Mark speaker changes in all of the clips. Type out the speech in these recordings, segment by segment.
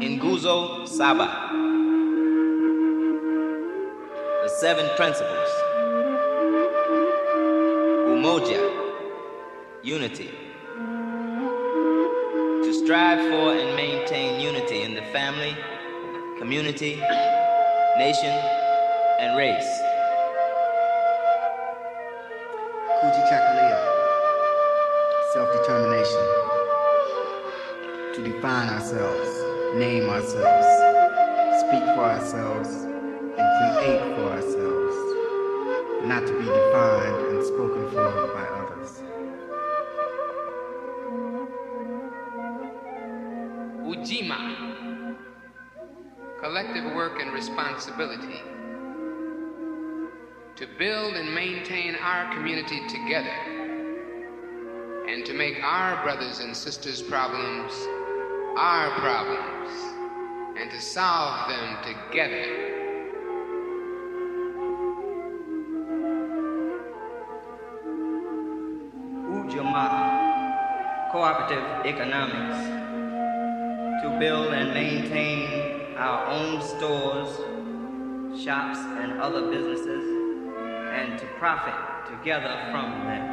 Speaker 1: Nguzo Saba. The seven principles. Umoja, unity. To strive for and maintain unity in the family, community, nation, and race.
Speaker 2: Kujichagulia, self-determination. To define ourselves, name ourselves, speak for ourselves, and create for ourselves. Not to be defined and spoken for by others.
Speaker 3: Ujima, collective work and responsibility to build and maintain our community together and to make our brothers and sisters' problems our problems and to solve them together.
Speaker 1: Ujamaa, cooperative economics, to build and maintain our own stores, shops, and other businesses, and to profit together from them.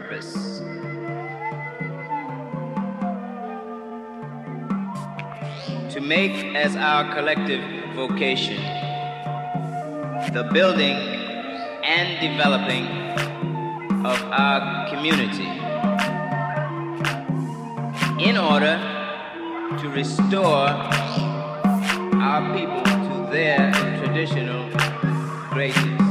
Speaker 1: Purpose. To make as our collective vocation the building and developing of our community in order to restore our people to their traditional greatness.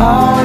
Speaker 1: Oh.